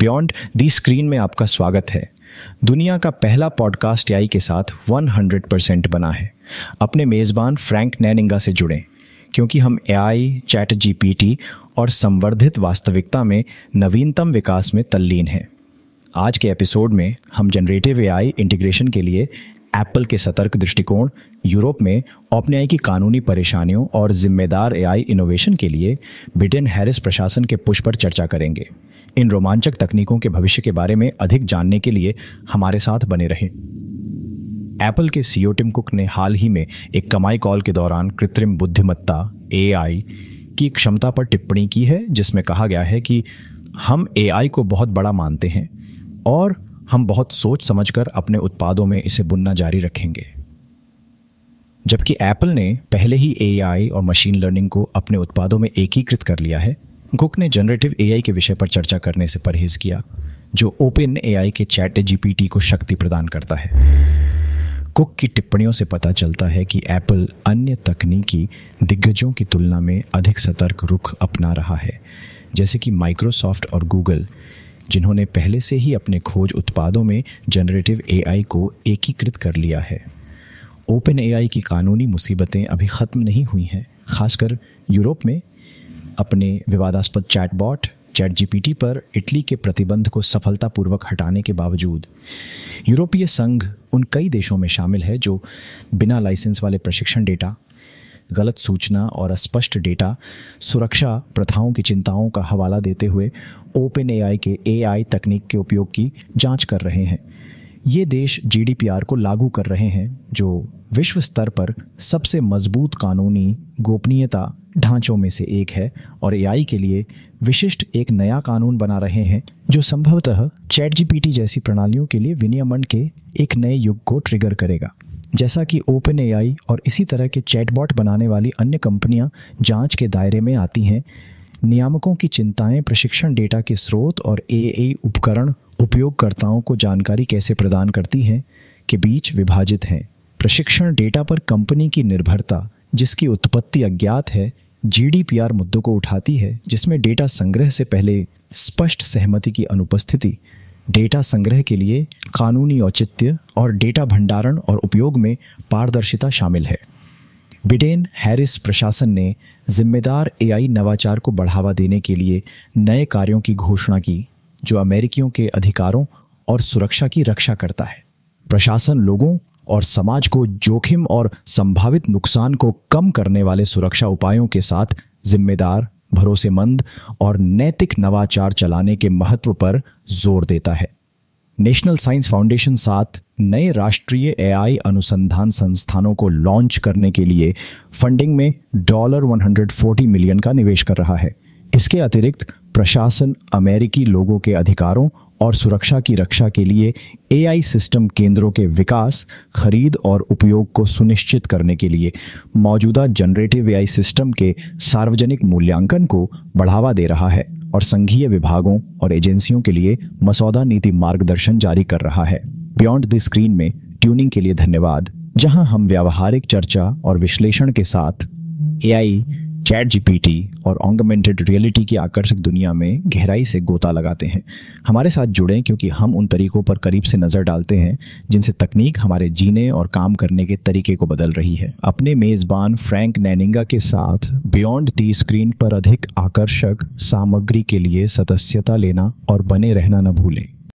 Beyond the screen में आपका स्वागत है। दुनिया का पहला पॉडकास्ट आई के साथ 100 परसेंट बना है। अपने मेज़बान फ्रैंक नैनिंगा से जुड़ें, क्योंकि हम एआई चैट जीपीटी और संवर्धित वास्तविकता में नवीनतम विकास में तल्लीन हैं। आज के एपिसोड में हम जनरेटिव एआई इंटीग्रेशन के लिए एप्पल के सतर्क दृष्टिकोण, यूरोप में ओपन की कानूनी परेशानियों और जिम्मेदार एआई इनोवेशन के लिए ब्रिटेन हैरिस प्रशासन के पुश पर चर्चा करेंगे। इन रोमांचक तकनीकों के भविष्य के बारे में अधिक जानने के लिए हमारे साथ बने रहें। एप्पल के सीईओ टिम कुक ने हाल ही में एक कमाई कॉल के दौरान कृत्रिम बुद्धिमत्ता एआई की क्षमता पर टिप्पणी की है, जिसमें कहा गया है कि हम एआई को बहुत बड़ा मानते हैं और हम बहुत सोच समझकर अपने उत्पादों में इसे बुनना जारी रखेंगे। जबकि एप्पल ने पहले ही एआई और मशीन लर्निंग को अपने उत्पादों में एकीकृत कर लिया है कुक ने जनरेटिव एआई के विषय पर चर्चा करने से परहेज किया, जो ओपन एआई के चैट जीपीटी को शक्ति प्रदान करता है। कुक की टिप्पणियों से पता चलता है कि एप्पल अन्य तकनीकी दिग्गजों की तुलना में अधिक सतर्क रुख अपना रहा है, जैसे कि माइक्रोसॉफ्ट और गूगल जिन्होंने पहले से ही अपने खोज उत्पादों में जनरेटिव एआई को एकीकृत कर लिया है। ओपन एआई की कानूनी मुसीबतें अभी ख़त्म नहीं हुई हैं, खासकर यूरोप में। अपने विवादास्पद चैटबॉट चैट जीपीटी पर इटली के प्रतिबंध को सफलतापूर्वक हटाने के बावजूद। यूरोपीय संघ उन कई देशों में शामिल है जो बिना लाइसेंस वाले प्रशिक्षण डेटा गलत सूचना और अस्पष्ट डेटा, सुरक्षा प्रथाओं की चिंताओं का हवाला देते हुए ओपन एआई के एआई तकनीक के उपयोग की जाँच कर रहे हैं। ये देश जीडीपीआर को लागू कर रहे हैं, जो विश्व स्तर पर सबसे मज़बूत कानूनी गोपनीयता ढांचों में से एक है और एआई के लिए विशिष्ट एक नया कानून बना रहे हैं, जो संभवतः चैट जीपीटी जैसी प्रणालियों के लिए विनियमन के एक नए युग को ट्रिगर करेगा। जैसा कि ओपन एआई और इसी तरह के चैटबॉट बनाने वाली अन्य कंपनियाँ जाँच के दायरे में आती हैं, नियामकों की चिंताएँ, प्रशिक्षण डेटा के स्रोत और ए उपकरण उपयोगकर्ताओं को जानकारी कैसे प्रदान करती हैं, के बीच विभाजित हैं। प्रशिक्षण डेटा पर कंपनी की निर्भरता, जिसकी उत्पत्ति अज्ञात है, जीडीपीआर मुद्दों को उठाती है, जिसमें डेटा संग्रह से पहले स्पष्ट सहमति की अनुपस्थिति डेटा संग्रह के लिए कानूनी औचित्य और डेटा भंडारण और उपयोग में पारदर्शिता शामिल है। बिडेन हैरिस प्रशासन ने जिम्मेदार एआई नवाचार को बढ़ावा देने के लिए नए कार्यों की घोषणा की, जो अमेरिकियों के अधिकारों और सुरक्षा की रक्षा करता है। प्रशासन लोगों और समाज को जोखिम और संभावित नुकसान को कम करने वाले सुरक्षा उपायों के साथ जिम्मेदार भरोसेमंद और नैतिक नवाचार चलाने के महत्व पर ज़ोर देता है। नेशनल साइंस फाउंडेशन साथ नए राष्ट्रीय एआई अनुसंधान संस्थानों को लॉन्च करने के लिए फंडिंग में डॉलर 140 मिलियन का निवेश कर रहा है। इसके अतिरिक्त प्रशासन अमेरिकी लोगों के अधिकारों और सुरक्षा की रक्षा के लिए एआई सिस्टम केंद्रों के विकास, खरीद और उपयोग को सुनिश्चित करने के लिए मौजूदा जनरेटिव एआई सिस्टम के सार्वजनिक मूल्यांकन को बढ़ावा दे रहा है और संघीय विभागों और एजेंसियों के लिए मसौदा नीति मार्गदर्शन जारी कर रहा है। बियॉन्ड द स्क्रीन में ट्यूनिंग के लिए धन्यवाद, जहाँ हम व्यावहारिक चर्चा और विश्लेषण के साथ एआई चैट जीपीटी और ऑगमेंटेड रियलिटी की आकर्षक दुनिया में गहराई से गोता लगाते हैं। हमारे साथ जुड़ें क्योंकि हम उन तरीकों पर करीब से नज़र डालते हैं, जिनसे तकनीक हमारे जीने और काम करने के तरीके को बदल रही है। अपने मेज़बान फ्रैंक नैनिंगा के साथ बियॉन्ड दी स्क्रीन पर अधिक आकर्षक सामग्री के लिए सदस्यता लेना और बने रहना न भूलें।